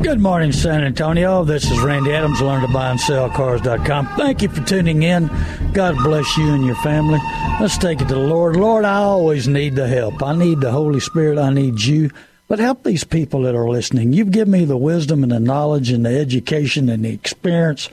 Good morning, San Antonio. This is Randy Adams, learn to buy and sell cars.com. Thank you for tuning in. God bless you and your family. Let's take it to the Lord. Lord, I always need the help. I need the Holy Spirit. I need you. But help these people that are listening. You've given me the wisdom and the knowledge and the education and the experience.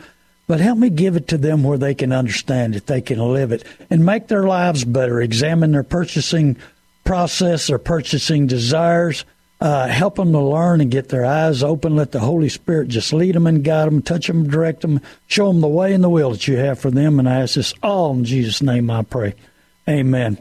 But help me give it to them where they can understand it, they can live it, and make their lives better. Examine their purchasing process, their purchasing desires, uh, help them to learn and get their eyes open. Let the Holy Spirit just lead them and guide them, touch them, direct them, show them the way and the will that you have for them. And I ask this all in Jesus' name, I pray. Amen.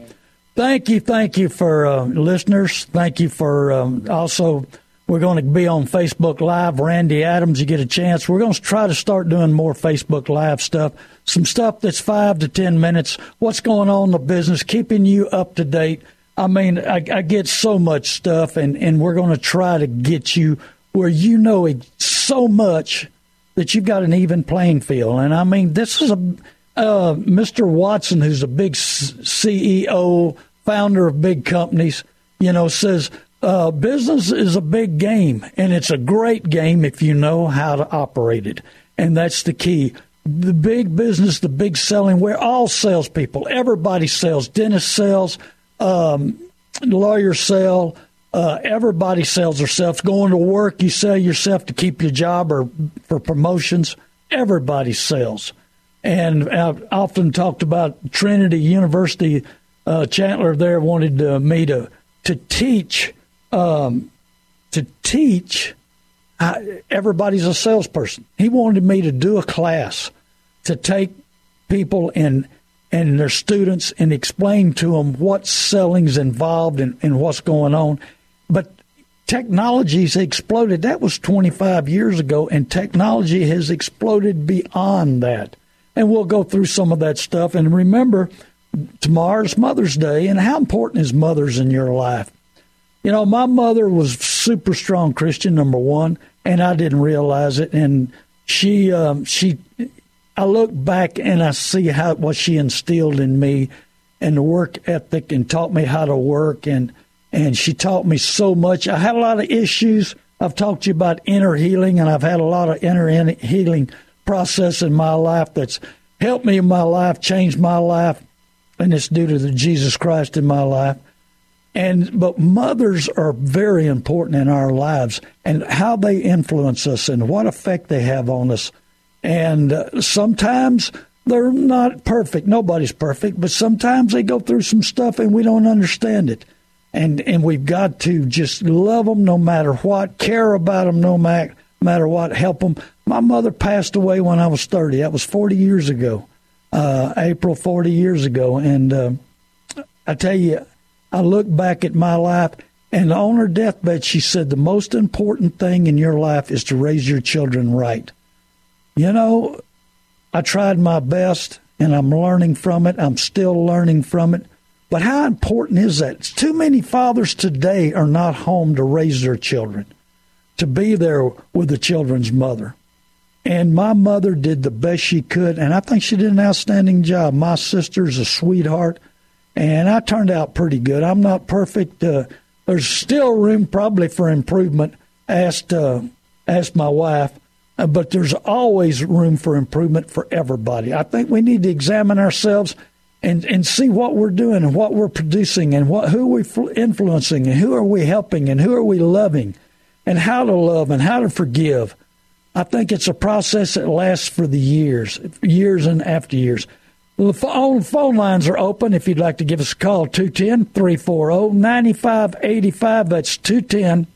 Thank you, thank you for uh, listeners. Thank you for um, also. We're going to be on Facebook Live. Randy Adams, you get a chance. We're going to try to start doing more Facebook Live stuff. Some stuff that's five to ten minutes. What's going on in the business, keeping you up to date I mean, I, I get so much stuff, and, and we're going to try to get you where you know so much that you've got an even playing field. And I mean, this is a uh, Mr. Watson, who's a big CEO, founder of big companies, you know, says uh, business is a big game, and it's a great game if you know how to operate it. And that's the key. The big business, the big selling, we're all salespeople. Everybody sells. Dentist sells um, lawyers sell. Uh, everybody sells themselves. Going to work, you sell yourself to keep your job or for promotions. Everybody sells. And I've often talked about Trinity University. Uh, Chandler there wanted uh, me to to teach um, to teach. Uh, everybody's a salesperson. He wanted me to do a class to take people and and their students and explain to them what selling's involved and, and what's going on. But technology's exploded. That was 25 years ago, and technology has exploded beyond that. And we'll go through some of that stuff. And remember, tomorrow's Mother's Day, and how important is mothers in your life? You know, my mother was super strong Christian, number one, and I didn't realize it. And she um, she I look back and I see how what she instilled in me and the work ethic and taught me how to work and and she taught me so much. I had a lot of issues. I've talked to you about inner healing and I've had a lot of inner healing process in my life that's helped me in my life, changed my life, and it's due to the Jesus Christ in my life. And but mothers are very important in our lives and how they influence us and what effect they have on us and uh, sometimes they're not perfect. Nobody's perfect, but sometimes they go through some stuff and we don't understand it. And and we've got to just love them no matter what, care about them no matter what, help them. My mother passed away when I was 30. That was 40 years ago, uh, April 40 years ago. And uh, I tell you, I look back at my life, and on her deathbed, she said, The most important thing in your life is to raise your children right. You know, I tried my best and I'm learning from it. I'm still learning from it. But how important is that? Too many fathers today are not home to raise their children, to be there with the children's mother. And my mother did the best she could, and I think she did an outstanding job. My sister's a sweetheart, and I turned out pretty good. I'm not perfect. Uh, there's still room probably for improvement. Asked uh, asked my wife, uh, but there's always room for improvement for everybody. I think we need to examine ourselves and, and see what we're doing and what we're producing and what who are we influencing and who are we helping and who are we loving and how to love and how to forgive. I think it's a process that lasts for the years, years and after years. The phone, phone lines are open if you'd like to give us a call 210 340 9585. That's 210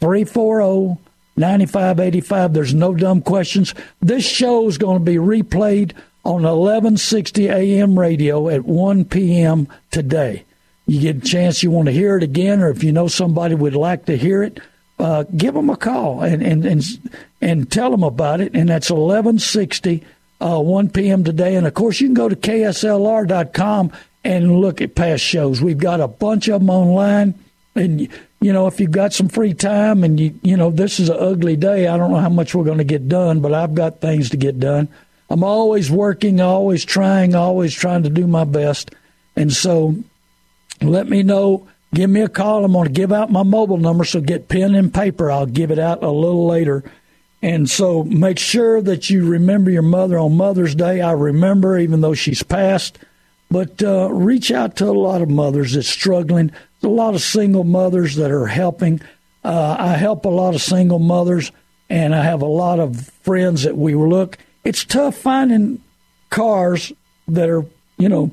340 9585. There's no dumb questions. This show is going to be replayed on 1160 AM radio at 1 p.m. today. You get a chance, you want to hear it again, or if you know somebody would like to hear it, uh, give them a call and, and, and, and tell them about it. And that's 1160, uh, 1 p.m. today. And of course, you can go to KSLR.com and look at past shows. We've got a bunch of them online. And, you know, if you've got some free time and, you, you know, this is an ugly day, I don't know how much we're going to get done, but I've got things to get done. I'm always working, always trying, always trying to do my best. And so let me know. Give me a call. I'm going to give out my mobile number, so get pen and paper. I'll give it out a little later. And so make sure that you remember your mother on Mother's Day. I remember, even though she's passed. But uh, reach out to a lot of mothers that's struggling. A lot of single mothers that are helping. Uh, I help a lot of single mothers, and I have a lot of friends that we look. It's tough finding cars that are, you know,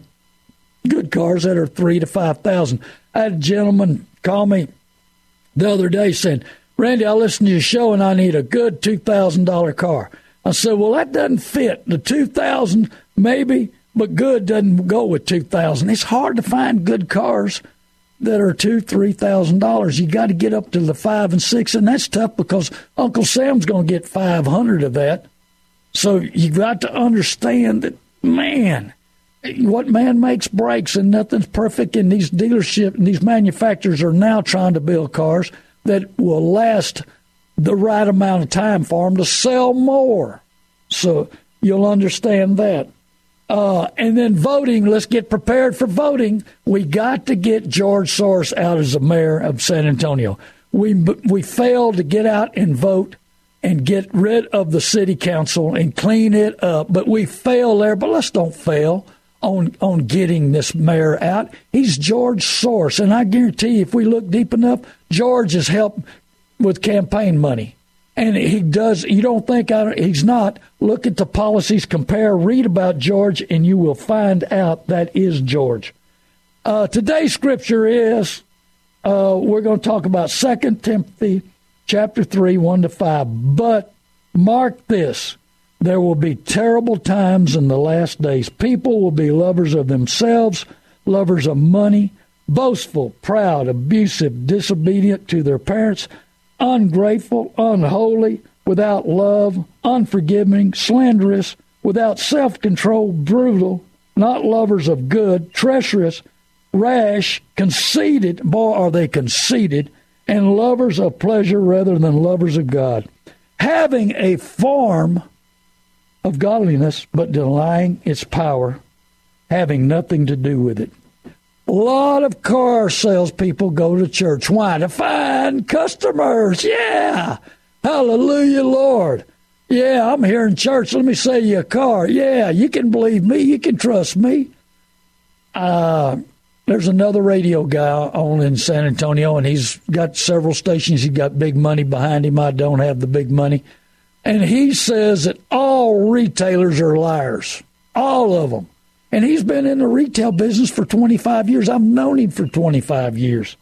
good cars that are three to five thousand. I had a gentleman call me the other day saying, Randy, I listened to your show and I need a good two thousand dollar car. I said, Well that doesn't fit. The two thousand maybe, but good doesn't go with two thousand. It's hard to find good cars that are two, three thousand dollars. You got to get up to the five and six, and that's tough because Uncle Sam's going to get five hundred of that. So you got to understand that, man, what man makes breaks and nothing's perfect and these dealership and these manufacturers are now trying to build cars that will last the right amount of time for them to sell more so you'll understand that uh, and then voting let's get prepared for voting. We got to get george soros out as the mayor of san antonio. We we failed to get out and vote and get rid of the city council and clean it up. But we fail there. But let's don't fail on on getting this mayor out. He's George Soros, and I guarantee if we look deep enough, George has helped with campaign money, and he does. You don't think I, he's not? Look at the policies, compare, read about George, and you will find out that is George. Uh, today's scripture is uh, we're going to talk about Second Timothy chapter three, one to five. But mark this there will be terrible times in the last days. People will be lovers of themselves, lovers of money, boastful, proud, abusive, disobedient to their parents, ungrateful, unholy, without love, unforgiving, slanderous, without self control, brutal, not lovers of good, treacherous, rash, conceited. Boy, are they conceited, and lovers of pleasure rather than lovers of God. Having a form of godliness, but denying its power, having nothing to do with it. A lot of car salespeople go to church. Why? To find customers. Yeah. Hallelujah, Lord. Yeah, I'm here in church. Let me sell you a car. Yeah, you can believe me. You can trust me. Uh, there's another radio guy on in San Antonio, and he's got several stations. He's got big money behind him. I don't have the big money. And he says that all retailers are liars, all of them. And he's been in the retail business for 25 years. I've known him for 25 years.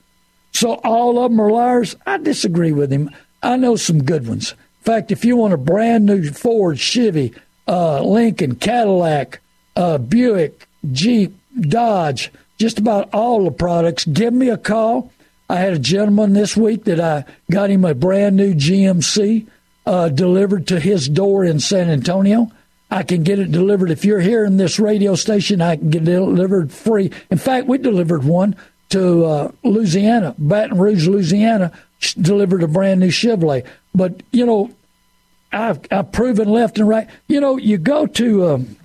So all of them are liars. I disagree with him. I know some good ones. In fact, if you want a brand new Ford, Chevy, uh, Lincoln, Cadillac, uh, Buick, Jeep, Dodge, just about all the products, give me a call. I had a gentleman this week that I got him a brand new GMC uh, delivered to his door in San Antonio. I can get it delivered. If you're here in this radio station, I can get delivered free. In fact, we delivered one to uh, Louisiana, Baton Rouge, Louisiana, delivered a brand new Chevrolet. But, you know, I've, I've proven left and right. You know, you go to, um,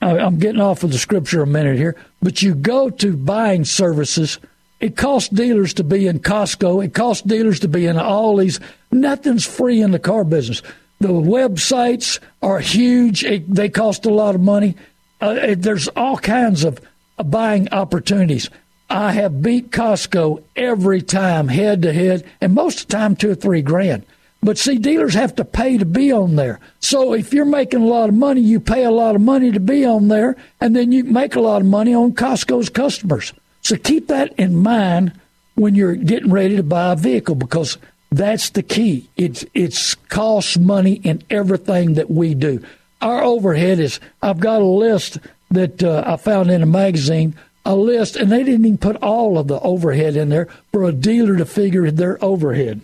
I'm getting off of the scripture a minute here, but you go to buying services – it costs dealers to be in Costco. It costs dealers to be in all these. Nothing's free in the car business. The websites are huge. It, they cost a lot of money. Uh, it, there's all kinds of uh, buying opportunities. I have beat Costco every time, head to head, and most of the time two or three grand. But see, dealers have to pay to be on there. So if you're making a lot of money, you pay a lot of money to be on there, and then you make a lot of money on Costco's customers. So keep that in mind when you're getting ready to buy a vehicle because that's the key. It's it's costs money in everything that we do. Our overhead is. I've got a list that uh, I found in a magazine, a list, and they didn't even put all of the overhead in there for a dealer to figure their overhead.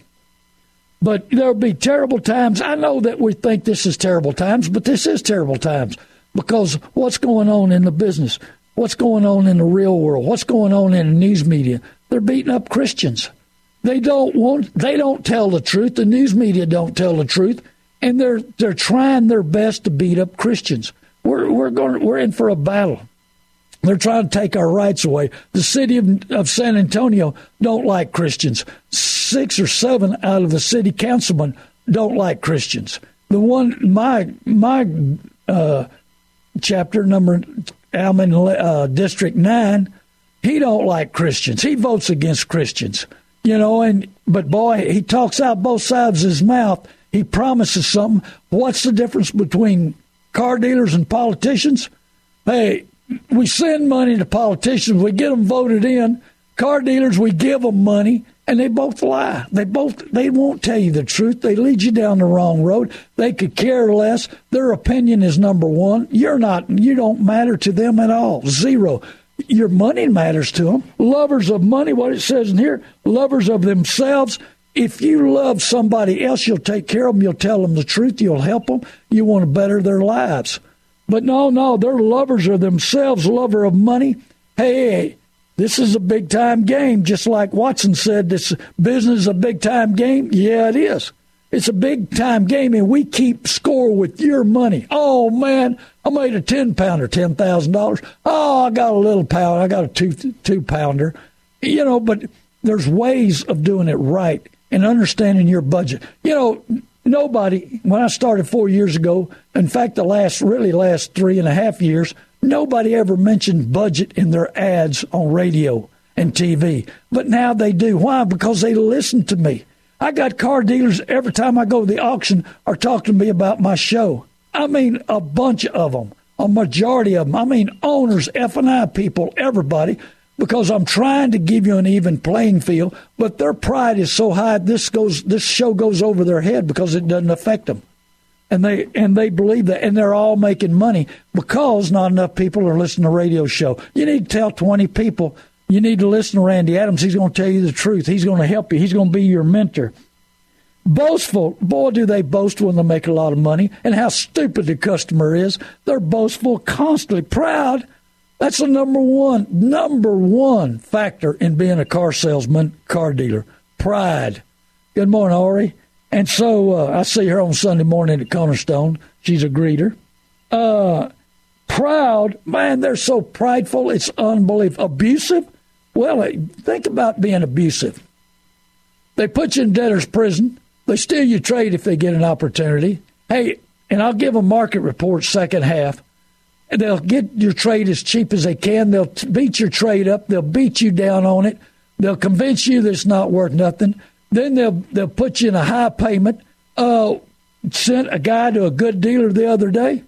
But there'll be terrible times. I know that we think this is terrible times, but this is terrible times because what's going on in the business? What's going on in the real world? What's going on in the news media? They're beating up Christians. They don't want they don't tell the truth. The news media don't tell the truth. And they're they're trying their best to beat up Christians. We're we're going we're in for a battle. They're trying to take our rights away. The city of, of San Antonio don't like Christians. Six or seven out of the city councilmen don't like Christians. The one my my uh, chapter number I'm in uh, District Nine. He don't like Christians. He votes against Christians. You know, and but boy, he talks out both sides of his mouth. He promises something. What's the difference between car dealers and politicians? Hey, we send money to politicians, we get them voted in. Car dealers, we give them money, and they both lie. They both they won't tell you the truth. They lead you down the wrong road. They could care less. Their opinion is number one. You're not. You don't matter to them at all. Zero. Your money matters to them. Lovers of money. What it says in here. Lovers of themselves. If you love somebody else, you'll take care of them. You'll tell them the truth. You'll help them. You want to better their lives. But no, no, they're lovers of themselves, lover of money. Hey, this is a big time game, just like Watson said. This business is a big time game. Yeah, it is. It's a big time game, and we keep score with your money. Oh man, I made a ten pounder, ten thousand dollars. Oh, I got a little pound. I got a two two pounder. You know, but there's ways of doing it right and understanding your budget. You know, nobody, when I started four years ago, in fact, the last, really last three and a half years, nobody ever mentioned budget in their ads on radio and TV. But now they do. Why? Because they listen to me. I got car dealers every time I go to the auction are talking to me about my show. I mean, a bunch of them, a majority of them. I mean, owners, F and I people, everybody because I'm trying to give you an even playing field, but their pride is so high this goes this show goes over their head because it doesn't affect them. And they and they believe that and they're all making money because not enough people are listening to radio show. You need to tell 20 people you need to listen to Randy Adams. He's going to tell you the truth. He's going to help you. He's going to be your mentor. Boastful, boy, do they boast when they make a lot of money, and how stupid the customer is. They're boastful, constantly proud that's the number one, number one factor in being a car salesman, car dealer. Pride. Good morning, Ori. And so uh, I see her on Sunday morning at Cornerstone. She's a greeter. Uh, proud, man, they're so prideful. It's unbelievable. Abusive? Well, think about being abusive. They put you in debtor's prison. They steal your trade if they get an opportunity. Hey, and I'll give a market report second half. And they'll get your trade as cheap as they can. They'll beat your trade up. They'll beat you down on it. They'll convince you that it's not worth nothing. Then they'll they'll put you in a high payment. Uh, sent a guy to a good dealer the other day.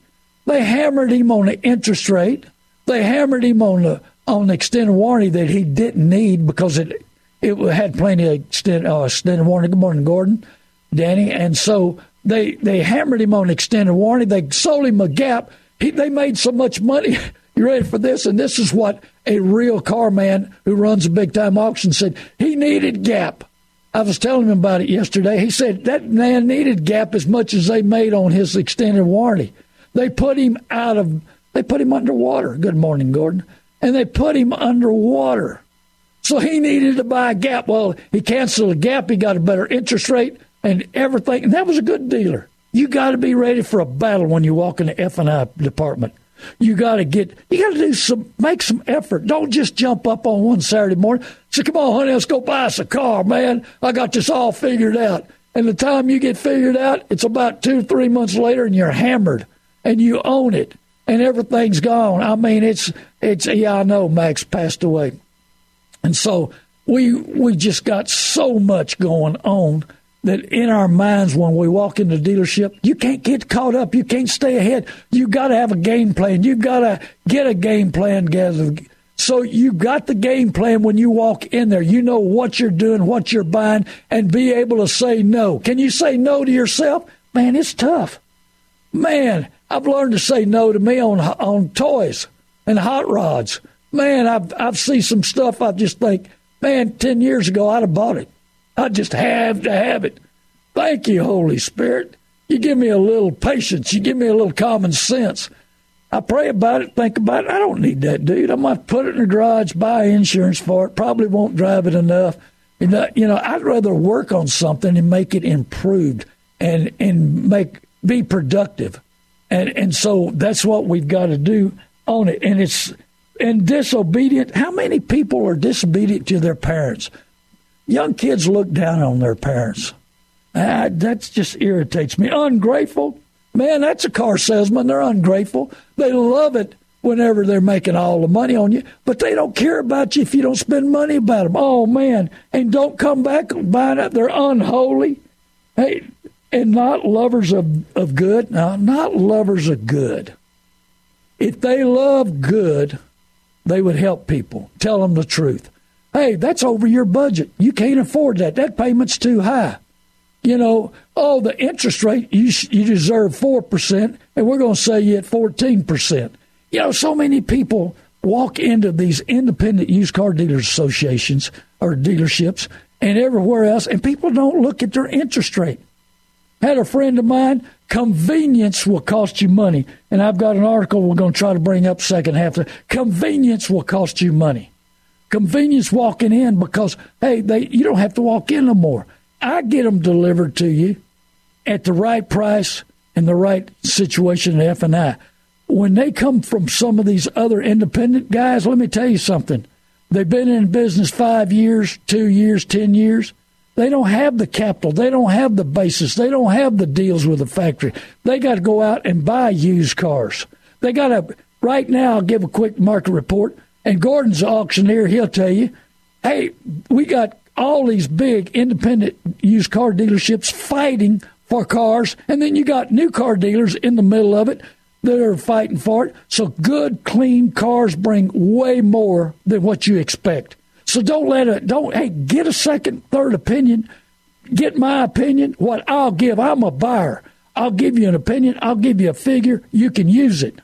They hammered him on the interest rate. They hammered him on the on extended warranty that he didn't need because it it had plenty of extended, uh, extended warranty. Good morning, Gordon, Danny, and so they they hammered him on extended warranty. They sold him a gap he, they made so much money. You ready for this? And this is what a real car man who runs a big time auction said. He needed Gap. I was telling him about it yesterday. He said that man needed Gap as much as they made on his extended warranty. They put him out of, they put him underwater. Good morning, Gordon. And they put him underwater. So he needed to buy a Gap. Well, he canceled a Gap. He got a better interest rate and everything. And that was a good dealer. You got to be ready for a battle when you walk in the F and I department. You got to get, you got to do some, make some effort. Don't just jump up on one Saturday morning. Say, come on, honey, let's go buy us a car, man. I got this all figured out. And the time you get figured out, it's about two, three months later, and you're hammered, and you own it, and everything's gone. I mean, it's, it's. Yeah, I know Max passed away, and so we we just got so much going on that in our minds when we walk into the dealership, you can't get caught up. You can't stay ahead. You got to have a game plan. You got to get a game plan, guys. So you got the game plan when you walk in there. You know what you're doing, what you're buying, and be able to say no. Can you say no to yourself? Man, it's tough. Man, I've learned to say no to me on on toys and hot rods. Man, I've I've seen some stuff. I just think, man, ten years ago I'd have bought it. I just have to have it. Thank you, Holy Spirit. You give me a little patience. You give me a little common sense. I pray about it, think about it. I don't need that, dude. I might put it in the garage, buy insurance for it. Probably won't drive it enough. You know, I'd rather work on something and make it improved and and make be productive. And and so that's what we've got to do on it. And it's and disobedient. How many people are disobedient to their parents? Young kids look down on their parents. Uh, that just irritates me. Ungrateful. Man, that's a car salesman. They're ungrateful. They love it whenever they're making all the money on you, but they don't care about you if you don't spend money about them. Oh man, and don't come back buying it. They're unholy. Hey, and not lovers of, of good. No, not lovers of good. If they love good, they would help people. Tell them the truth. Hey, that's over your budget. You can't afford that. That payment's too high you know, oh, the interest rate, you, you deserve 4%, and we're going to sell you at 14%. You know, so many people walk into these independent used car dealers associations or dealerships and everywhere else, and people don't look at their interest rate. Had a friend of mine, convenience will cost you money. And I've got an article we're going to try to bring up second half. Convenience will cost you money. Convenience walking in because, hey, they you don't have to walk in no more. I get them delivered to you at the right price and the right situation at F and I. When they come from some of these other independent guys, let me tell you something. They've been in business five years, two years, ten years. They don't have the capital. They don't have the basis. They don't have the deals with the factory. They got to go out and buy used cars. They got to, right now, I'll give a quick market report. And Gordon's auctioneer, he'll tell you, hey, we got all these big independent used car dealerships fighting for cars, and then you got new car dealers in the middle of it that are fighting for it. So good, clean cars bring way more than what you expect. So don't let it. Don't hey, get a second, third opinion. Get my opinion. What I'll give. I'm a buyer. I'll give you an opinion. I'll give you a figure. You can use it.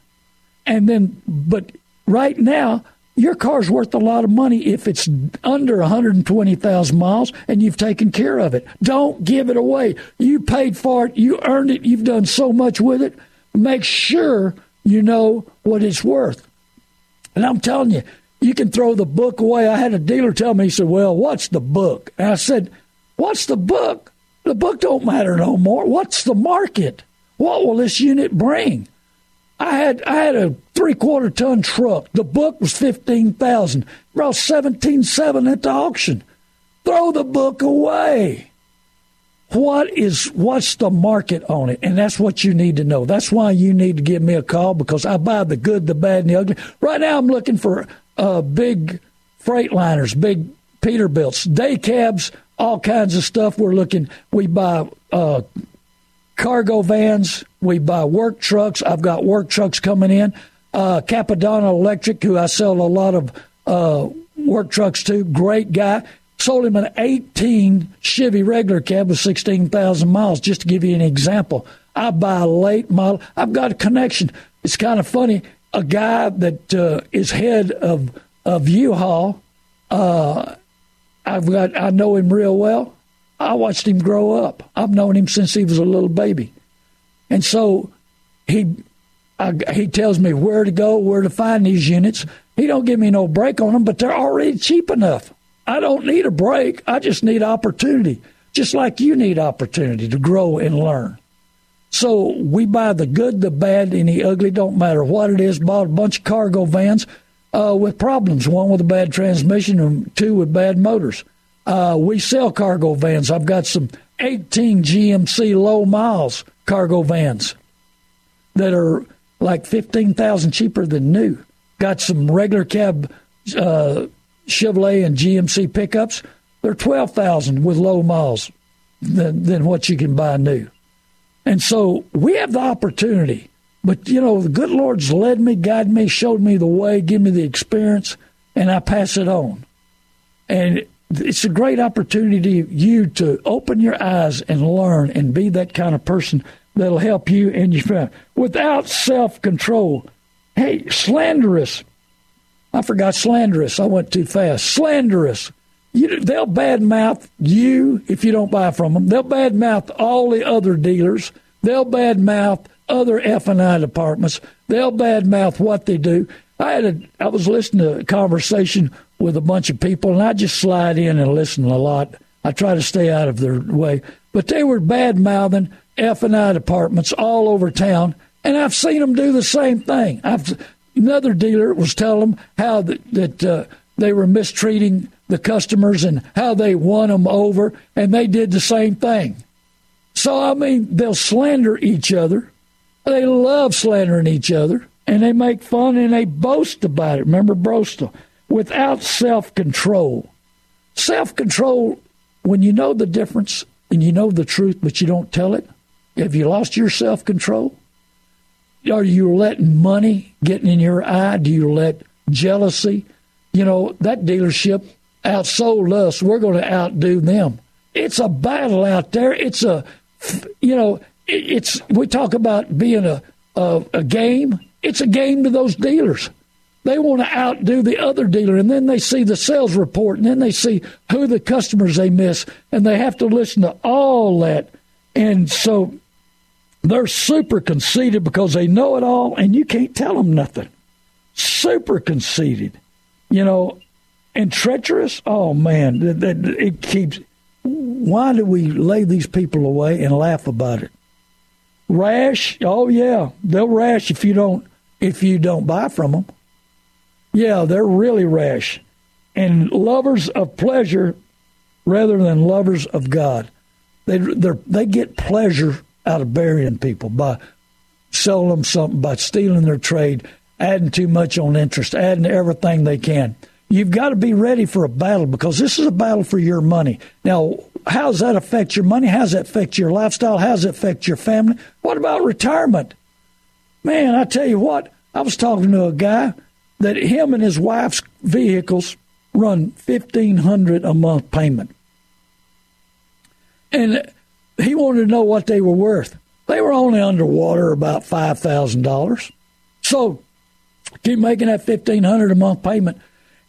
And then, but right now, your car's worth a lot of money if it's under 120,000 miles and you've taken care of it. Don't give it away. You paid for it, you earned it, you've done so much with it. Make sure you know what it's worth. And I'm telling you, you can throw the book away. I had a dealer tell me, he said, Well, what's the book? And I said, What's the book? The book don't matter no more. What's the market? What will this unit bring? I had I had a three quarter ton truck. The book was fifteen thousand. Brought seventeen seven at the auction. Throw the book away. What is what's the market on it? And that's what you need to know. That's why you need to give me a call because I buy the good, the bad, and the ugly. Right now, I'm looking for uh, big Freightliners, big Peterbilts, day cabs, all kinds of stuff. We're looking. We buy uh, cargo vans. We buy work trucks. I've got work trucks coming in. Uh, Capadonna Electric, who I sell a lot of uh, work trucks to, great guy. Sold him an 18 Chevy regular cab with 16,000 miles, just to give you an example. I buy a late model. I've got a connection. It's kind of funny. A guy that uh, is head of of U-Haul, uh, I've got. I know him real well. I watched him grow up. I've known him since he was a little baby. And so he I, he tells me where to go, where to find these units. He don't give me no break on them, but they're already cheap enough. I don't need a break. I just need opportunity, just like you need opportunity to grow and learn. So we buy the good, the bad, and the ugly. Don't matter what it is. Bought a bunch of cargo vans uh, with problems. One with a bad transmission, and two with bad motors. Uh, we sell cargo vans. I've got some 18 GMC low miles cargo vans that are like 15,000 cheaper than new. Got some regular cab uh, Chevrolet and GMC pickups. They're 12,000 with low miles. than, than what you can buy new. And so we have the opportunity. But, you know, the good Lord's led me, guided me, showed me the way, give me the experience, and I pass it on. And it's a great opportunity to you to open your eyes and learn and be that kind of person that'll help you and your family without self control. Hey, slanderous. I forgot slanderous. I went too fast. Slanderous. You, they'll badmouth you if you don't buy from them. They'll badmouth all the other dealers. They'll badmouth other F and I departments. They'll badmouth what they do. I had a, I was listening to a conversation with a bunch of people, and I just slide in and listen a lot. I try to stay out of their way, but they were bad mouthing F and I departments all over town, and I've seen them do the same thing. I've another dealer was telling them how that, that uh, they were mistreating the customers and how they won them over, and they did the same thing. So I mean, they'll slander each other. They love slandering each other, and they make fun and they boast about it. Remember Brostel? Without self control. Self control, when you know the difference and you know the truth, but you don't tell it, have you lost your self control? Are you letting money get in your eye? Do you let jealousy? You know, that dealership outsold us. We're going to outdo them. It's a battle out there. It's a, you know, it's, we talk about being a, a, a game. It's a game to those dealers. They want to outdo the other dealer, and then they see the sales report, and then they see who the customers they miss, and they have to listen to all that. And so they're super conceited because they know it all, and you can't tell them nothing. Super conceited, you know, and treacherous. Oh man, that, it keeps. Why do we lay these people away and laugh about it? Rash. Oh yeah, they'll rash if you don't if you don't buy from them. Yeah, they're really rash, and lovers of pleasure rather than lovers of God. They they get pleasure out of burying people by selling them something, by stealing their trade, adding too much on interest, adding everything they can. You've got to be ready for a battle because this is a battle for your money. Now, how does that affect your money? How does that affect your lifestyle? How does it affect your family? What about retirement? Man, I tell you what, I was talking to a guy that him and his wife's vehicles run fifteen hundred a month payment. And he wanted to know what they were worth. They were only underwater about five thousand dollars. So keep making that fifteen hundred a month payment,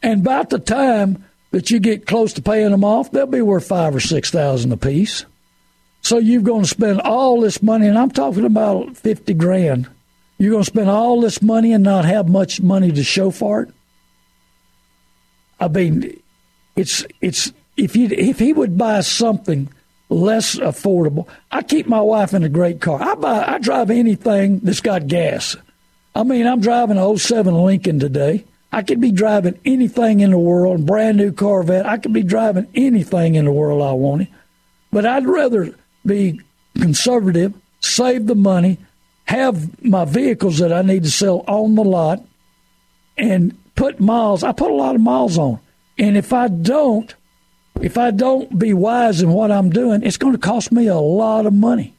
and about the time that you get close to paying them off, they'll be worth five or six thousand apiece. So you're going to spend all this money, and I'm talking about fifty grand. You're going to spend all this money and not have much money to show for it. I mean, it's it's if you if he would buy something less affordable. I keep my wife in a great car. I buy I drive anything that's got gas. I mean, I'm driving a 07 Lincoln today. I could be driving anything in the world, brand new Corvette. I could be driving anything in the world I wanted. But I'd rather be conservative, save the money, have my vehicles that I need to sell on the lot, and put miles. I put a lot of miles on. And if I don't, if I don't be wise in what I'm doing, it's going to cost me a lot of money.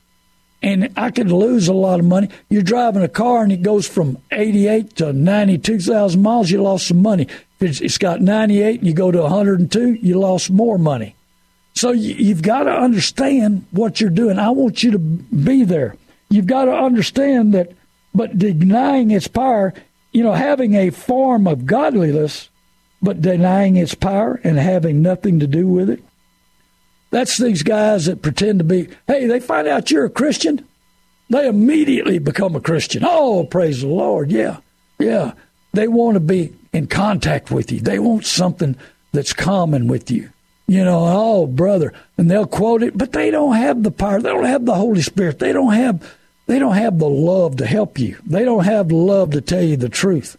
And I could lose a lot of money. You're driving a car and it goes from 88 to 92,000 miles, you lost some money. If it's got 98 and you go to 102, you lost more money. So you've got to understand what you're doing. I want you to be there. You've got to understand that, but denying its power, you know, having a form of godliness but denying its power and having nothing to do with it. That's these guys that pretend to be, hey, they find out you're a Christian, they immediately become a Christian. Oh, praise the Lord. Yeah, yeah. They want to be in contact with you, they want something that's common with you. You know, oh, brother. And they'll quote it, but they don't have the power. They don't have the Holy Spirit. They don't have. They don't have the love to help you. They don't have love to tell you the truth.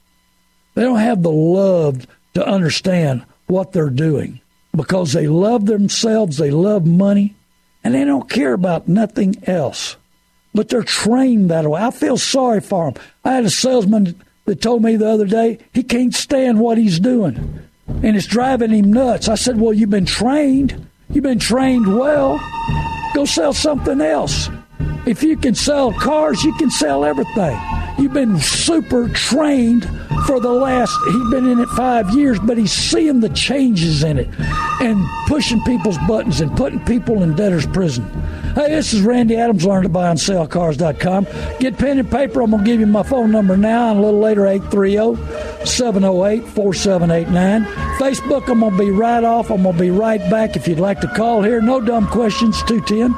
They don't have the love to understand what they're doing because they love themselves, they love money, and they don't care about nothing else. But they're trained that way. I feel sorry for them. I had a salesman that told me the other day he can't stand what he's doing, and it's driving him nuts. I said, Well, you've been trained. You've been trained well. Go sell something else. If you can sell cars, you can sell everything. You've been super trained for the last, he's been in it five years, but he's seeing the changes in it and pushing people's buttons and putting people in debtor's prison. Hey, this is Randy Adams, learn to buy and sell cars.com. Get pen and paper. I'm going to give you my phone number now and a little later, 830 708 4789. Facebook, I'm going to be right off. I'm going to be right back if you'd like to call here. No dumb questions, 210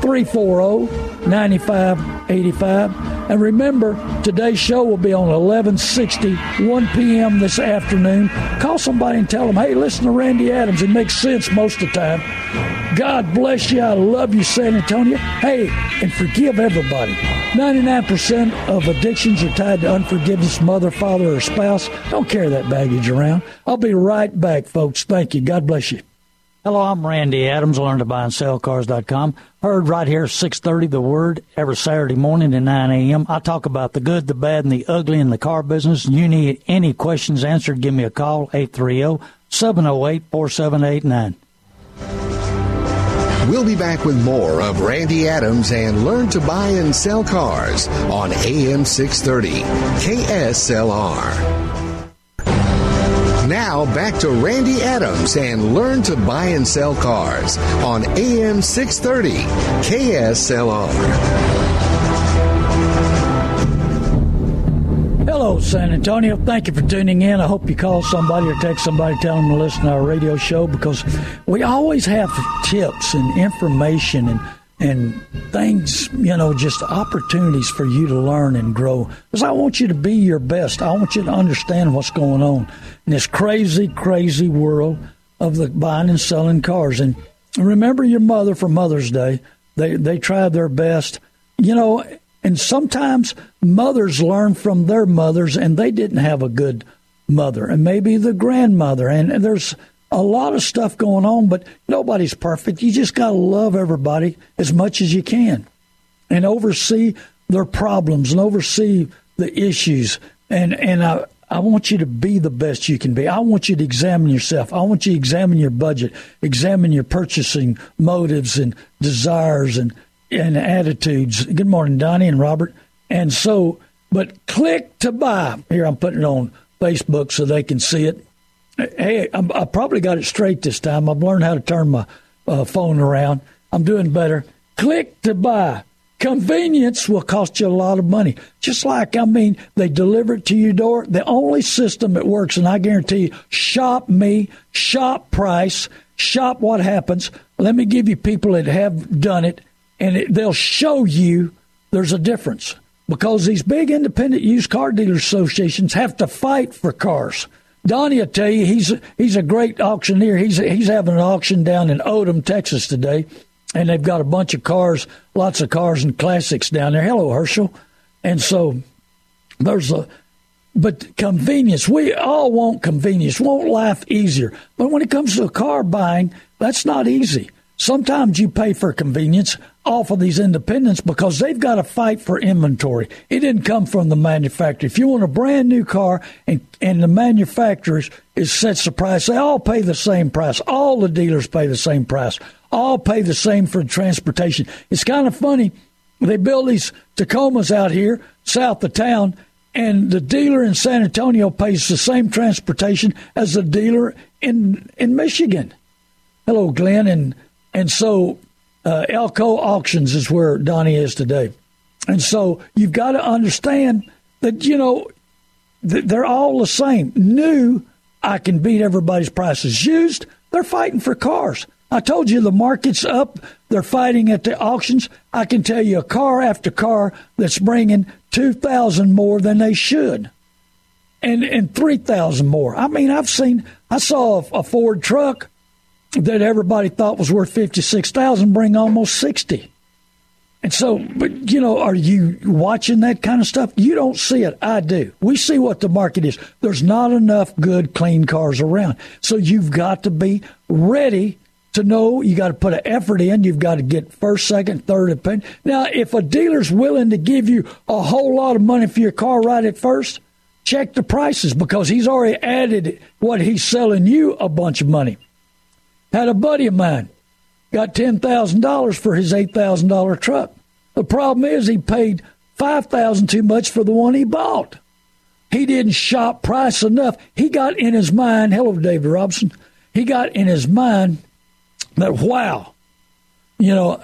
340 9585. And remember, today's show will be on 1160, 1 p.m. this afternoon. Call somebody and tell them, hey, listen to Randy Adams. It makes sense most of the time. God bless you. I love you, San Antonio. Hey, and forgive everybody. 99% of addictions are tied to unforgiveness, mother, father, or spouse. Don't carry that baggage around. I'll be right back, folks. Thank you. God bless you. Hello, I'm Randy Adams. Learn to buy and sell cars.com. Heard right here, 630, The Word, every Saturday morning at 9 a.m. I talk about the good, the bad, and the ugly in the car business. You need any questions answered, give me a call, 830-708-4789. We'll be back with more of Randy Adams and Learn to Buy and Sell Cars on AM 630 KSLR. Now back to Randy Adams and learn to buy and sell cars on AM 630 KSLR. Hello, San Antonio. Thank you for tuning in. I hope you call somebody or text somebody, tell them to listen to our radio show because we always have tips and information and and things, you know, just opportunities for you to learn and grow. Because I want you to be your best. I want you to understand what's going on in this crazy, crazy world of the buying and selling cars. And remember your mother for Mother's Day. They they tried their best, you know. And sometimes mothers learn from their mothers, and they didn't have a good mother, and maybe the grandmother. And, and there's a lot of stuff going on, but nobody's perfect. You just got to love everybody as much as you can and oversee their problems and oversee the issues. And, and I, I want you to be the best you can be. I want you to examine yourself. I want you to examine your budget, examine your purchasing motives and desires and, and attitudes. Good morning, Donnie and Robert. And so, but click to buy. Here, I'm putting it on Facebook so they can see it Hey, I'm, i probably got it straight this time. I've learned how to turn my uh, phone around. I'm doing better. Click to buy. Convenience will cost you a lot of money. Just like, I mean, they deliver it to your door. The only system that works, and I guarantee you, shop me, shop price, shop what happens. Let me give you people that have done it, and it, they'll show you there's a difference because these big independent used car dealer associations have to fight for cars. Donnie will tell you he's he's a great auctioneer. He's he's having an auction down in Odem, Texas today, and they've got a bunch of cars, lots of cars and classics down there. Hello, Herschel. And so there's a but convenience. We all want convenience. Want life easier, but when it comes to car buying, that's not easy. Sometimes you pay for convenience off of these independents because they've got to fight for inventory. It didn't come from the manufacturer. If you want a brand new car and, and the manufacturer is sets the price, they all pay the same price. All the dealers pay the same price. All pay the same for transportation. It's kind of funny. They build these Tacomas out here south of town, and the dealer in San Antonio pays the same transportation as the dealer in in Michigan. Hello, Glenn, and and so uh, Elko Auctions is where Donnie is today. And so you've got to understand that, you know, th- they're all the same. New, I can beat everybody's prices. Used, they're fighting for cars. I told you the market's up. They're fighting at the auctions. I can tell you a car after car that's bringing 2,000 more than they should. And, and 3,000 more. I mean, I've seen, I saw a, a Ford truck that everybody thought was worth 56,000 bring almost 60. And so, but you know, are you watching that kind of stuff? You don't see it. I do. We see what the market is. There's not enough good, clean cars around. So you've got to be ready to know you got to put an effort in. You've got to get first, second, third opinion. Now, if a dealer's willing to give you a whole lot of money for your car right at first, check the prices because he's already added what he's selling you a bunch of money. Had a buddy of mine. got $10,000 for his $8,000 truck. The problem is he paid 5000 too much for the one he bought. He didn't shop price enough. He got in his mind, hello, David Robson, he got in his mind that, wow, you know,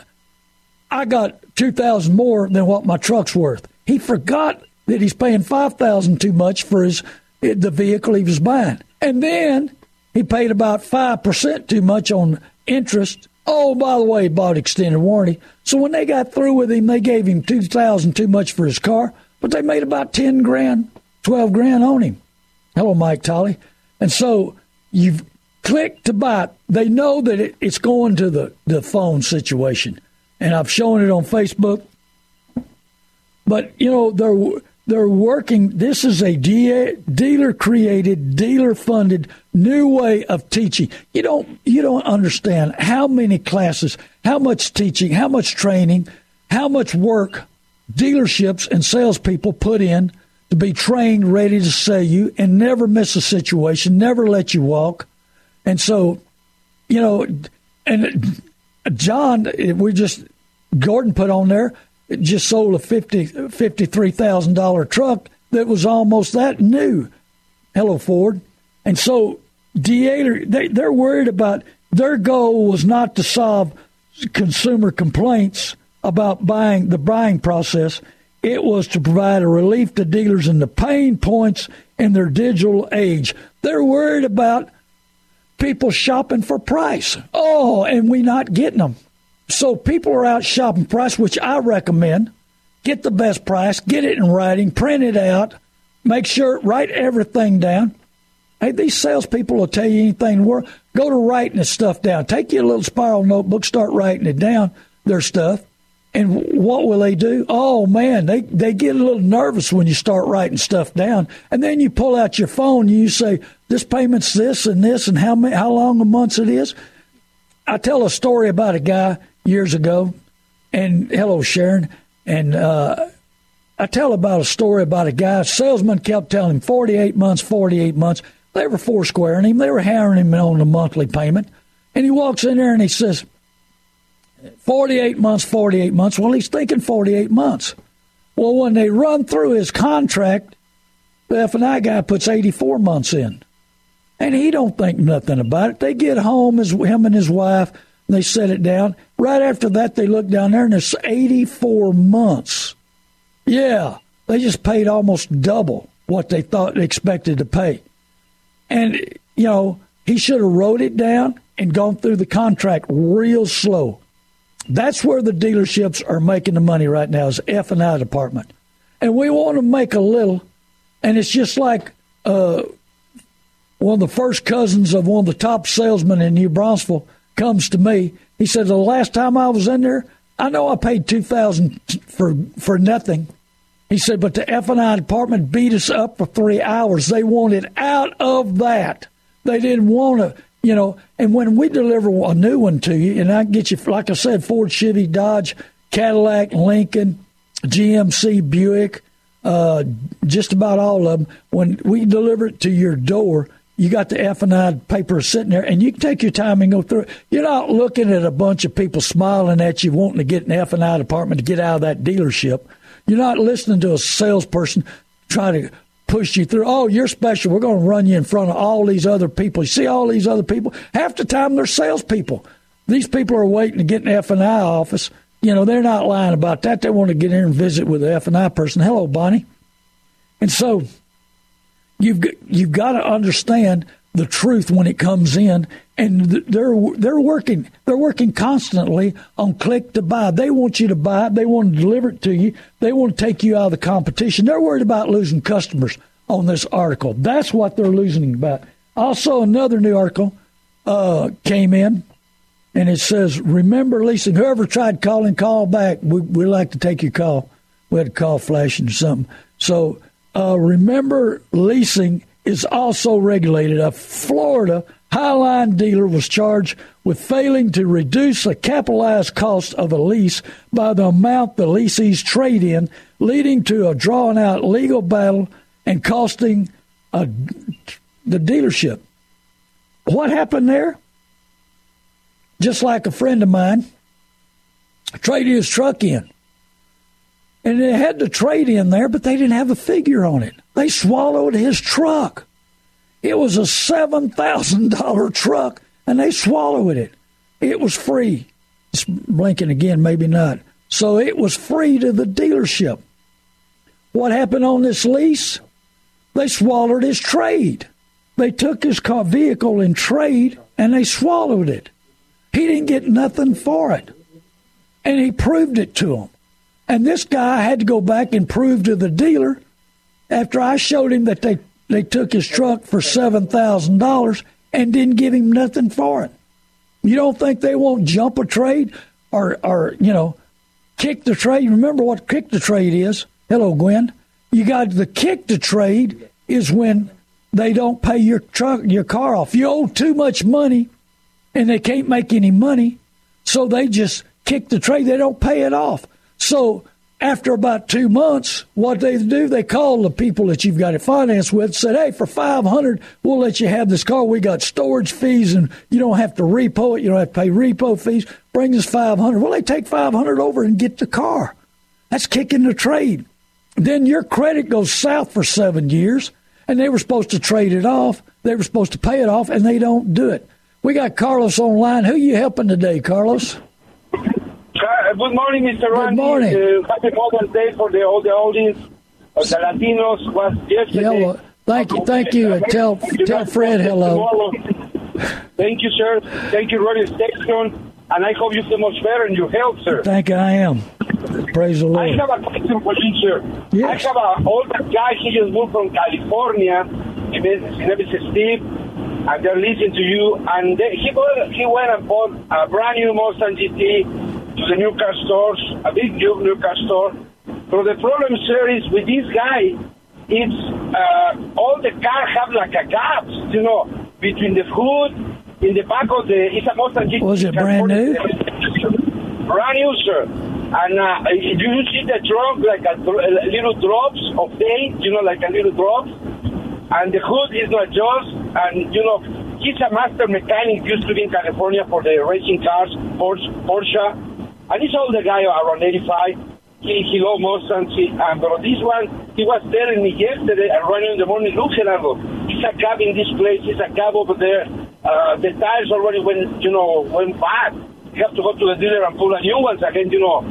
I got 2000 more than what my truck's worth. He forgot that he's paying 5000 too much for his the vehicle he was buying. And then he paid about 5% too much on interest. Oh, by the way, he bought extended warranty. So when they got through with him, they gave him 2000 too much for his car, but they made about 10 grand, 12 grand on him. Hello, Mike Tolley. And so you've clicked to buy. They know that it, it's going to the, the phone situation. And I've shown it on Facebook. But, you know, they're they're working. This is a dealer created, dealer funded new way of teaching. You don't you don't understand how many classes, how much teaching, how much training, how much work dealerships and salespeople put in to be trained, ready to sell you, and never miss a situation, never let you walk. And so, you know, and John, we just Gordon put on there just sold a fifty fifty three thousand dollar truck that was almost that new. Hello, Ford. And so dealer they, they're worried about their goal was not to solve consumer complaints about buying the buying process. It was to provide a relief to dealers in the pain points in their digital age. They're worried about people shopping for price. Oh, and we not getting them. So people are out shopping price, which I recommend. Get the best price, get it in writing, print it out, make sure, write everything down. Hey, these salespeople will tell you anything worth. Go to writing this stuff down. Take your little spiral notebook, start writing it down, their stuff. And what will they do? Oh man, they, they get a little nervous when you start writing stuff down. And then you pull out your phone and you say, this payment's this and this and how many, how long a month it is. I tell a story about a guy years ago. And hello, Sharon. And uh, I tell about a story about a guy. salesman kept telling him 48 months, 48 months. They were four squaring him. They were hiring him on the monthly payment. And he walks in there and he says, 48 months, 48 months. Well, he's thinking 48 months. Well, when they run through his contract, the F&I guy puts 84 months in. And he don't think nothing about it. They get home, as him and his wife, they set it down. Right after that, they look down there and it's 84 months. Yeah, they just paid almost double what they thought they expected to pay. And, you know, he should have wrote it down and gone through the contract real slow. That's where the dealerships are making the money right now is F and I department, and we want to make a little. And it's just like uh, one of the first cousins of one of the top salesmen in New Braunfels comes to me. He said, The last time I was in there, I know I paid two thousand for for nothing. He said, but the F and I department beat us up for three hours. They wanted out of that. They didn't want to, you know. And when we deliver a new one to you, and I get you, like I said, Ford, Chevy, Dodge, Cadillac, Lincoln, GMC, Buick, uh, just about all of them. When we deliver it to your door, you got the F and I paper sitting there, and you can take your time and go through it. You're not looking at a bunch of people smiling at you, wanting to get an F and I department to get out of that dealership. You're not listening to a salesperson trying to push you through. Oh, you're special. We're going to run you in front of all these other people. You see all these other people. Half the time they're salespeople. These people are waiting to get an F and I office. You know, they're not lying about that. They want to get in and visit with the F and I person. Hello, Bonnie. And so You've you've got to understand the truth when it comes in, and they're they're working they're working constantly on click to buy. They want you to buy. They want to deliver it to you. They want to take you out of the competition. They're worried about losing customers on this article. That's what they're losing about. Also, another new article uh, came in, and it says, "Remember leasing. Whoever tried calling, call back. We we like to take your call. We had a call flashing or something. So." uh, remember, leasing is also regulated. A Florida Highline dealer was charged with failing to reduce the capitalized cost of a lease by the amount the leasees trade in, leading to a drawn out legal battle and costing a, the dealership. What happened there? just like a friend of mine traded his truck in. And they had the trade in there, but they didn't have a figure on it. They swallowed his truck. It was a $7,000 truck, and they swallowed it. It was free. It's blinking again, maybe not. So it was free to the dealership. What happened on this lease? They swallowed his trade. They took his car vehicle in trade and they swallowed it. He didn't get nothing for it. And he proved it to them. And this guy had to go back and prove to the dealer after I showed him that they, they took his truck for $7,000 and didn't give him nothing for it. You don't think they won't jump a trade or, or you know, kick the trade? Remember what kick the trade is? Hello, Gwen. You got the kick the trade is when they don't pay your truck, your car off. You owe too much money and they can't make any money. So they just kick the trade. They don't pay it off. So after about two months, what they do, they call the people that you've got it financed with, said, "Hey, for five hundred, we'll let you have this car. We got storage fees, and you don't have to repo it. You don't have to pay repo fees. Bring us five hundred. Well, they take five hundred over and get the car. That's kicking the trade. Then your credit goes south for seven years, and they were supposed to trade it off. They were supposed to pay it off, and they don't do it. We got Carlos online. Who are you helping today, Carlos? Good morning, Mr. Good Randy. morning. Uh, happy Mother's Day for the, all the audience of the Latinos was yesterday. Yeah, well, thank you, thank you. Uh, tell tell Fred hello. Thank you, sir. Thank you, Radio Station. And I hope you feel much better in your health, sir. Thank you, I am. Praise the Lord. I have a question for you, sir. Yes. I have an older guy. He just moved from California. His name is Steve. And they're listening to you. And they, he, went, he went and bought a brand new Mustang GT to the new car stores, a big new, new car store. So the problem, sir, is with this guy, it's uh, all the cars have like a gaps, you know, between the hood, in the back of the, it's a Mustang GT. Was it brand new? Brand new, sir. And uh, do you see the trunk like a, a little drops of paint, you know, like a little drops? And the hood is not just, and you know, he's a master mechanic, used to be in California for the racing cars, Porsche, Porsche. And he's older guy around 85. He, he loves Mustangs, he, um, but this one, he was telling me yesterday, and running in the morning, look, Gerardo, it's a cab in this place, it's a cab over there. Uh, the tires already went, you know, went bad. You have to go to the dealer and pull a new ones again, you know.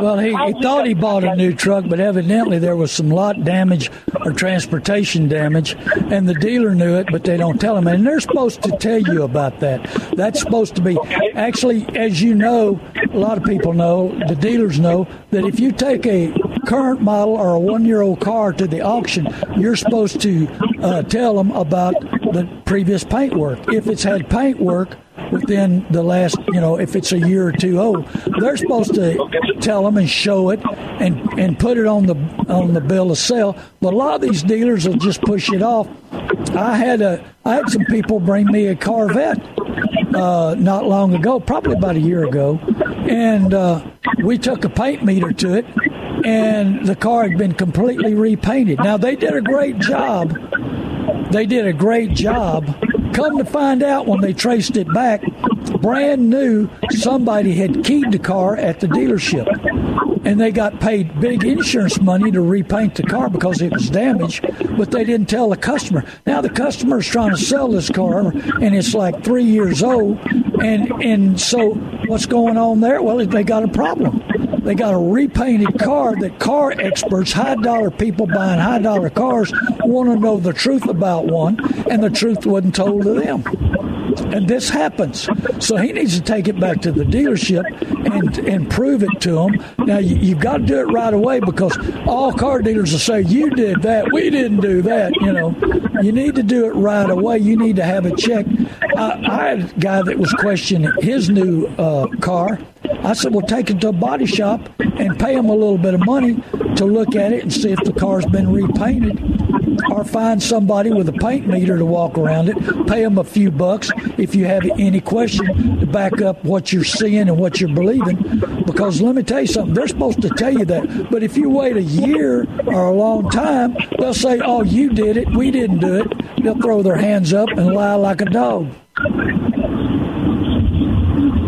Well, he, he thought he bought a new truck, but evidently there was some lot damage or transportation damage, and the dealer knew it, but they don't tell him. And they're supposed to tell you about that. That's supposed to be actually, as you know, a lot of people know, the dealers know that if you take a current model or a one-year-old car to the auction, you're supposed to uh, tell them about the previous paint work. If it's had paint work within the last, you know, if it's a year or two old, they're supposed to tell them and show it and and put it on the on the bill of sale. But a lot of these dealers will just push it off. I had a I had some people bring me a Corvette uh, not long ago, probably about a year ago, and uh, we took a paint meter to it, and the car had been completely repainted. Now they did a great job they did a great job. Come to find out when they traced it back, brand new, somebody had keyed the car at the dealership. And they got paid big insurance money to repaint the car because it was damaged, but they didn't tell the customer. Now the customer is trying to sell this car and it's like three years old. And, and so what's going on there? Well, they got a problem. They got a repainted car that car experts, high dollar people buying high dollar cars, want to know the truth about one, and the truth wasn't told to them. And this happens. So he needs to take it back to the dealership and and prove it to them. Now you, you've got to do it right away because all car dealers will say you did that, we didn't do that. You know, you need to do it right away. You need to have it checked. I, I had a guy that was questioning his new uh, car. I said, well, take it to a body shop and pay them a little bit of money to look at it and see if the car's been repainted or find somebody with a paint meter to walk around it, pay them a few bucks if you have any question to back up what you're seeing and what you're believing. Because let me tell you something, they're supposed to tell you that. But if you wait a year or a long time, they'll say, oh, you did it, we didn't do it. They'll throw their hands up and lie like a dog.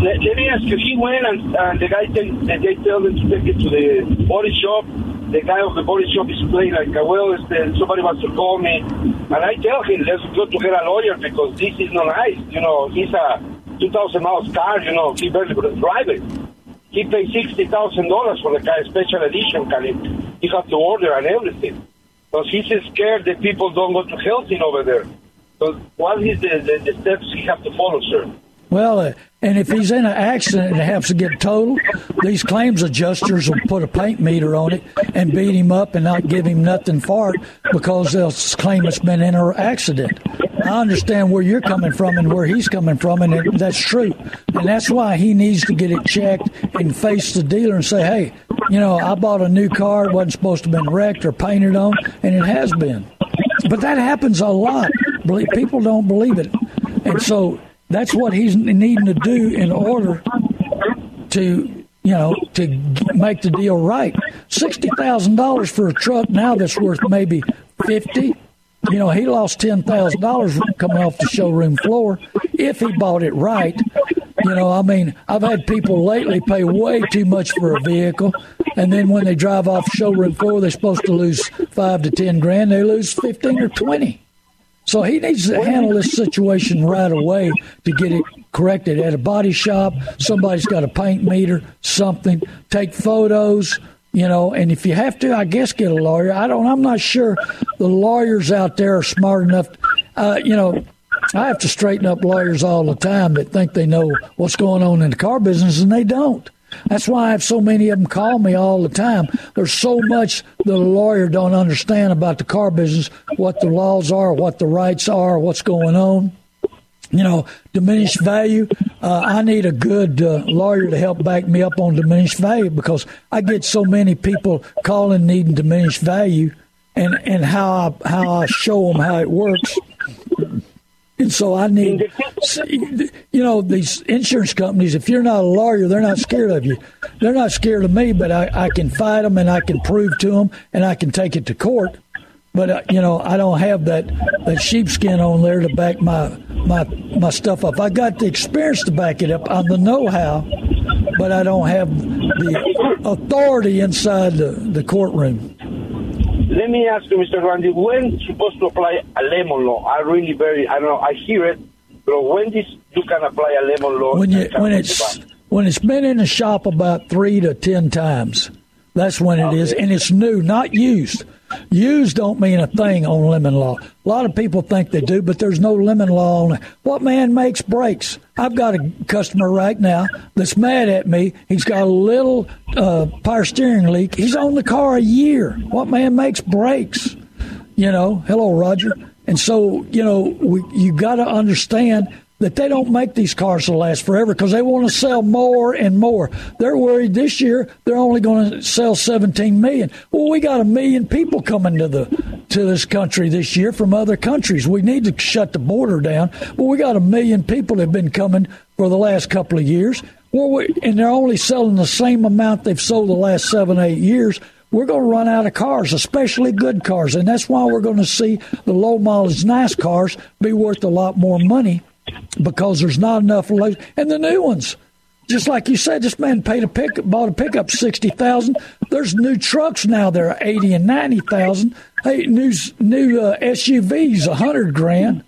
Let, let me ask you. He went and, and the guy take, and they tell him to take it to the body shop. The guy of the body shop is playing like, well, este, somebody wants to call me, and I tell him let's go to get a lawyer because this is not nice. You know, he's a 2,000 miles car. You know, he barely could drive it. He paid sixty thousand dollars for the car, special edition car. He had to order and everything. Because he's scared that people don't go to Hilton over there. So what is the, the, the steps he have to follow, sir? Well, uh, and if he's in an accident and has to get totaled, these claims adjusters will put a paint meter on it and beat him up and not give him nothing for it because they'll claim it's been in an accident. I understand where you're coming from and where he's coming from, and that's true. And that's why he needs to get it checked and face the dealer and say, hey, you know, I bought a new car, it wasn't supposed to have been wrecked or painted on, and it has been. But that happens a lot. People don't believe it. And so that's what he's needing to do in order to, you know, to make the deal right. Sixty thousand dollars for a truck now that's worth maybe fifty. You know, he lost ten thousand dollars coming off the showroom floor if he bought it right. You know, I mean, I've had people lately pay way too much for a vehicle, and then when they drive off showroom floor, they're supposed to lose five to ten grand. They lose fifteen or twenty. So he needs to handle this situation right away to get it corrected at a body shop. Somebody's got a paint meter, something. Take photos, you know. And if you have to, I guess get a lawyer. I don't. I'm not sure the lawyers out there are smart enough. Uh, you know, I have to straighten up lawyers all the time that think they know what's going on in the car business, and they don't. That's why I have so many of them call me all the time. There's so much the lawyer don't understand about the car business, what the laws are, what the rights are, what's going on. You know, diminished value. Uh, I need a good uh, lawyer to help back me up on diminished value because I get so many people calling needing diminished value, and and how I how I show them how it works and so I need, you know, these insurance companies, if you're not a lawyer, they're not scared of you. They're not scared of me, but I, I can fight them and I can prove to them and I can take it to court. But, uh, you know, I don't have that, that sheepskin on there to back my, my, my stuff up. I got the experience to back it up. I'm the know how, but I don't have the authority inside the, the courtroom let me ask you, Mr. Randy, when supposed to apply a lemon law? I really very, I don't know, I hear it, but when this you can apply a lemon law? When you when it's when it's been in the shop about three to ten times, that's when it okay. is, and it's new, not used. Used don't mean a thing on lemon law. A lot of people think they do, but there's no lemon law on it. What man makes breaks? I've got a customer right now that's mad at me. He's got a little uh, power steering leak. He's on the car a year. What man makes breaks? You know, hello, Roger. And so, you know, we, you got to understand that they don't make these cars to last forever because they want to sell more and more. They're worried this year they're only going to sell 17 million. Well, we got a million people coming to the to this country this year from other countries. We need to shut the border down. Well, we got a million people that have been coming for the last couple of years. Well, we, and they're only selling the same amount they've sold the last seven, eight years we're going to run out of cars, especially good cars. And that's why we're going to see the low mileage nice cars be worth a lot more money because there's not enough and the new ones. Just like you said, this man paid a pick, bought a pickup sixty thousand. There's new trucks now that are eighty and ninety thousand. Hey, new new uh, SUVs a hundred grand.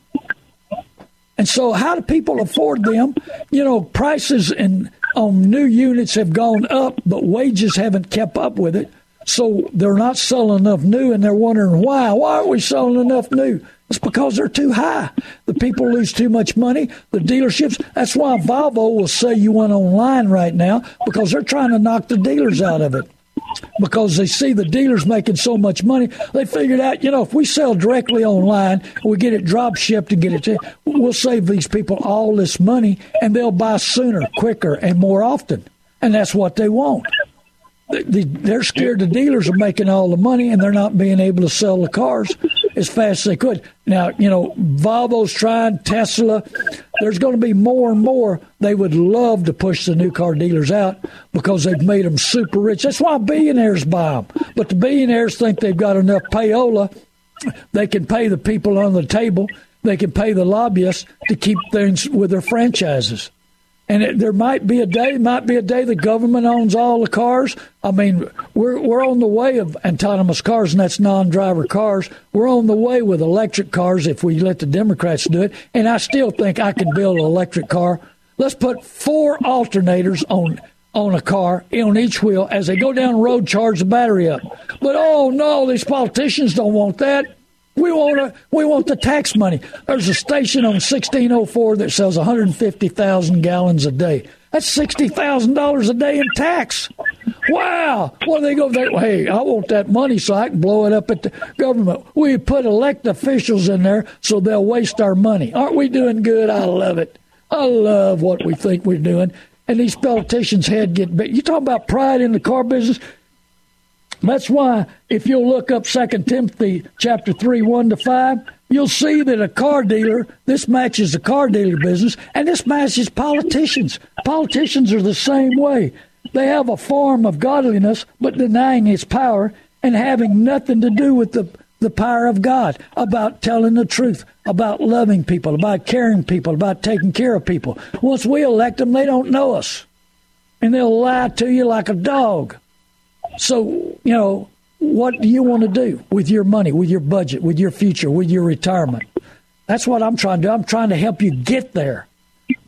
And so, how do people afford them? You know, prices in on new units have gone up, but wages haven't kept up with it. So they're not selling enough new, and they're wondering why. Why aren't we selling enough new? It's because they're too high. The people lose too much money. The dealerships. That's why Volvo will say you went online right now because they're trying to knock the dealers out of it. Because they see the dealers making so much money, they figured out, you know, if we sell directly online, we get it drop shipped and get it, to, we'll save these people all this money, and they'll buy sooner, quicker, and more often, and that's what they want they're scared the dealers are making all the money and they're not being able to sell the cars as fast as they could. Now, you know, Volvo's trying, Tesla. There's going to be more and more. They would love to push the new car dealers out because they've made them super rich. That's why billionaires buy them. But the billionaires think they've got enough payola. They can pay the people on the table. They can pay the lobbyists to keep things with their franchises. And it, there might be a day, might be a day the government owns all the cars. I mean, we're we're on the way of autonomous cars, and that's non-driver cars. We're on the way with electric cars if we let the Democrats do it. And I still think I can build an electric car. Let's put four alternators on on a car on each wheel as they go down the road, charge the battery up. But oh no, these politicians don't want that. We want a, we want the tax money. There's a station on 1604 that sells 150,000 gallons a day. That's sixty thousand dollars a day in tax. Wow! What are they going to? Hey, I want that money so I can blow it up at the government. We put elect officials in there so they'll waste our money. Aren't we doing good? I love it. I love what we think we're doing. And these politicians' head get big. You talk about pride in the car business. That's why if you'll look up Second Timothy chapter three, one to five, you'll see that a car dealer, this matches the car dealer business, and this matches politicians. Politicians are the same way. They have a form of godliness, but denying its power and having nothing to do with the, the power of God, about telling the truth, about loving people, about caring people, about taking care of people. Once we elect them, they don't know us. And they'll lie to you like a dog. So, you know, what do you want to do with your money, with your budget, with your future, with your retirement? That's what I'm trying to do. I'm trying to help you get there.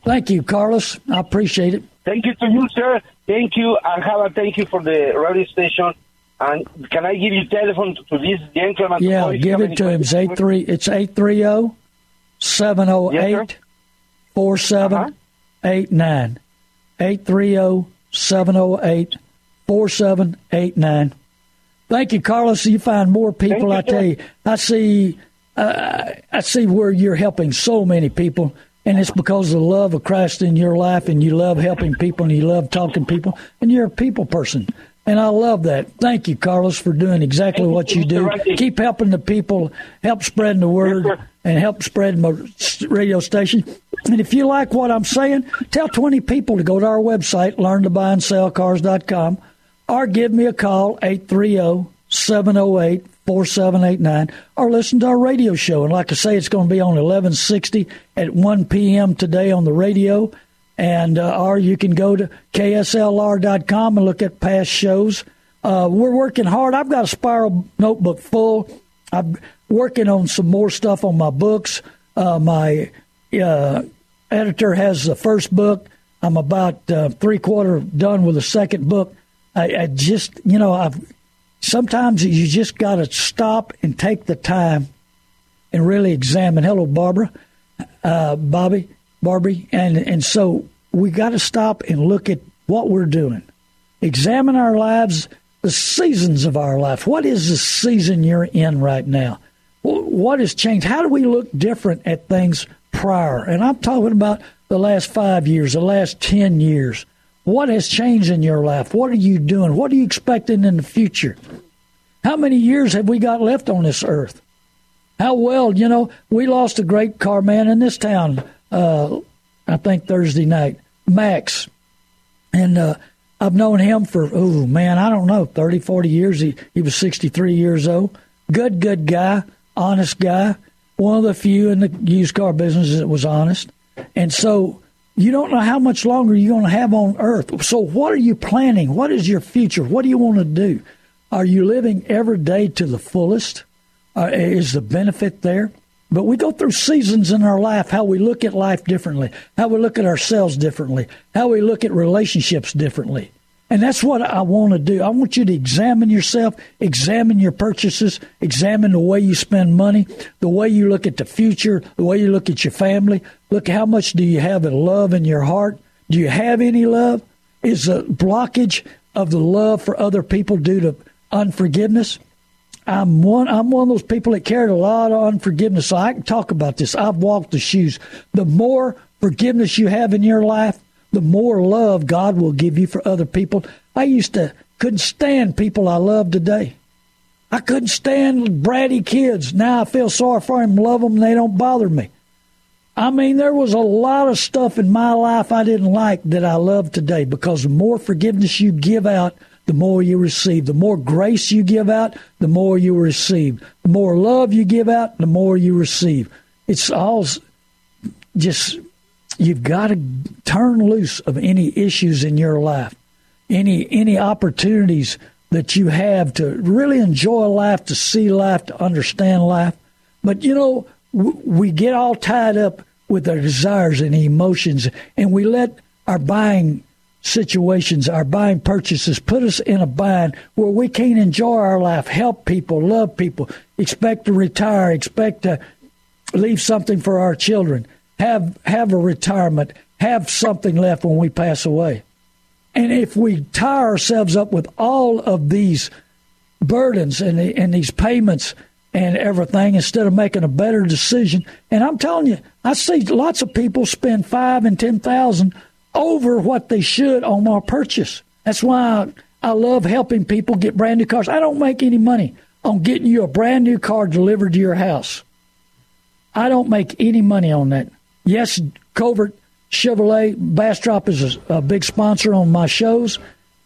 Thank you, Carlos. I appreciate it. Thank you to you, sir. Thank you, and have a thank you for the radio station. And can I give you telephone to this gentleman? Yeah, give it to him. It's eight three. It's eight three zero seven oh zero eight four seven uh-huh. eight nine. Eight three zero seven zero eight 4789. Thank you, Carlos. You find more people. You, I tell you, I see, uh, I see where you're helping so many people, and it's because of the love of Christ in your life, and you love helping people, and you love talking to people, and you're a people person. And I love that. Thank you, Carlos, for doing exactly Thank what you, you do. Keep helping the people, help spreading the word, yes, and help spread my radio station. And if you like what I'm saying, tell 20 people to go to our website, learntobuyandsellcars.com or give me a call, 830 708 4789, or listen to our radio show. And like I say, it's going to be on 1160 at 1 p.m. today on the radio. And uh, or you can go to kslr.com and look at past shows. Uh, we're working hard. I've got a spiral notebook full. I'm working on some more stuff on my books. Uh, my uh, editor has the first book. I'm about uh, three quarter done with the second book. I, I just, you know, I've sometimes you just got to stop and take the time and really examine. Hello, Barbara, uh, Bobby, Barbie, and and so we got to stop and look at what we're doing. Examine our lives, the seasons of our life. What is the season you're in right now? What has changed? How do we look different at things prior? And I'm talking about the last five years, the last ten years. What has changed in your life? What are you doing? What are you expecting in the future? How many years have we got left on this earth? How well, you know, we lost a great car man in this town, uh, I think Thursday night, Max. And uh, I've known him for, oh, man, I don't know, 30, 40 years. He, he was 63 years old. Good, good guy, honest guy. One of the few in the used car business that was honest. And so you don't know how much longer you're going to have on earth. So, what are you planning? What is your future? What do you want to do? Are you living every day to the fullest? Uh, is the benefit there? But we go through seasons in our life, how we look at life differently, how we look at ourselves differently, how we look at relationships differently. And that's what I want to do. I want you to examine yourself, examine your purchases, examine the way you spend money, the way you look at the future, the way you look at your family. Look, how much do you have of love in your heart? Do you have any love? Is the blockage of the love for other people due to unforgiveness? I'm one. I'm one of those people that carried a lot of unforgiveness. So I can talk about this. I've walked the shoes. The more forgiveness you have in your life, the more love God will give you for other people. I used to couldn't stand people I love today. I couldn't stand bratty kids. Now I feel sorry for them, love them, they don't bother me. I mean, there was a lot of stuff in my life I didn't like that I love today because the more forgiveness you give out, the more you receive. The more grace you give out, the more you receive. The more love you give out, the more you receive. It's all just you've got to turn loose of any issues in your life, any any opportunities that you have to really enjoy life, to see life, to understand life. But you know, we get all tied up with our desires and emotions, and we let our buying situations, our buying purchases put us in a bind where we can't enjoy our life, help people, love people, expect to retire, expect to leave something for our children, have have a retirement, have something left when we pass away. And if we tie ourselves up with all of these burdens and, and these payments and everything instead of making a better decision, and I'm telling you, I see lots of people spend five and ten thousand over what they should on my purchase. That's why I, I love helping people get brand new cars. I don't make any money on getting you a brand new car delivered to your house. I don't make any money on that. Yes, Covert Chevrolet Bastrop is a, a, big sponsor on my shows.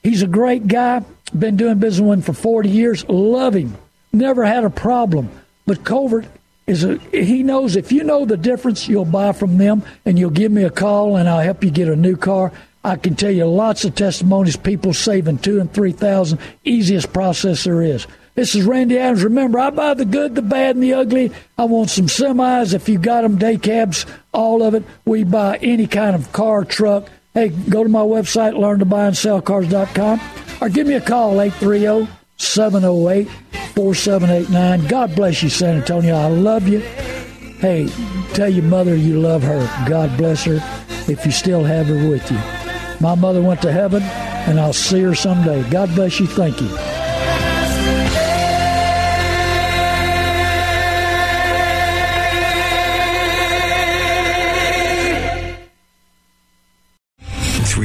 He's a great guy. Been doing business with him for 40 years. Love him. Never had a problem. But Covert is a, he knows if you know the difference, you'll buy from them and you'll give me a call and I'll help you get a new car. I can tell you lots of testimonies, people saving two and three thousand. Easiest process there is. This is Randy Adams. Remember, I buy the good, the bad, and the ugly. I want some semis. If you got them, day cabs, all of it. We buy any kind of car, truck. Hey, go to my website, learn to buy and sell cars.com, or give me a call, 830 708 4789. God bless you, San Antonio. I love you. Hey, tell your mother you love her. God bless her if you still have her with you. My mother went to heaven, and I'll see her someday. God bless you. Thank you.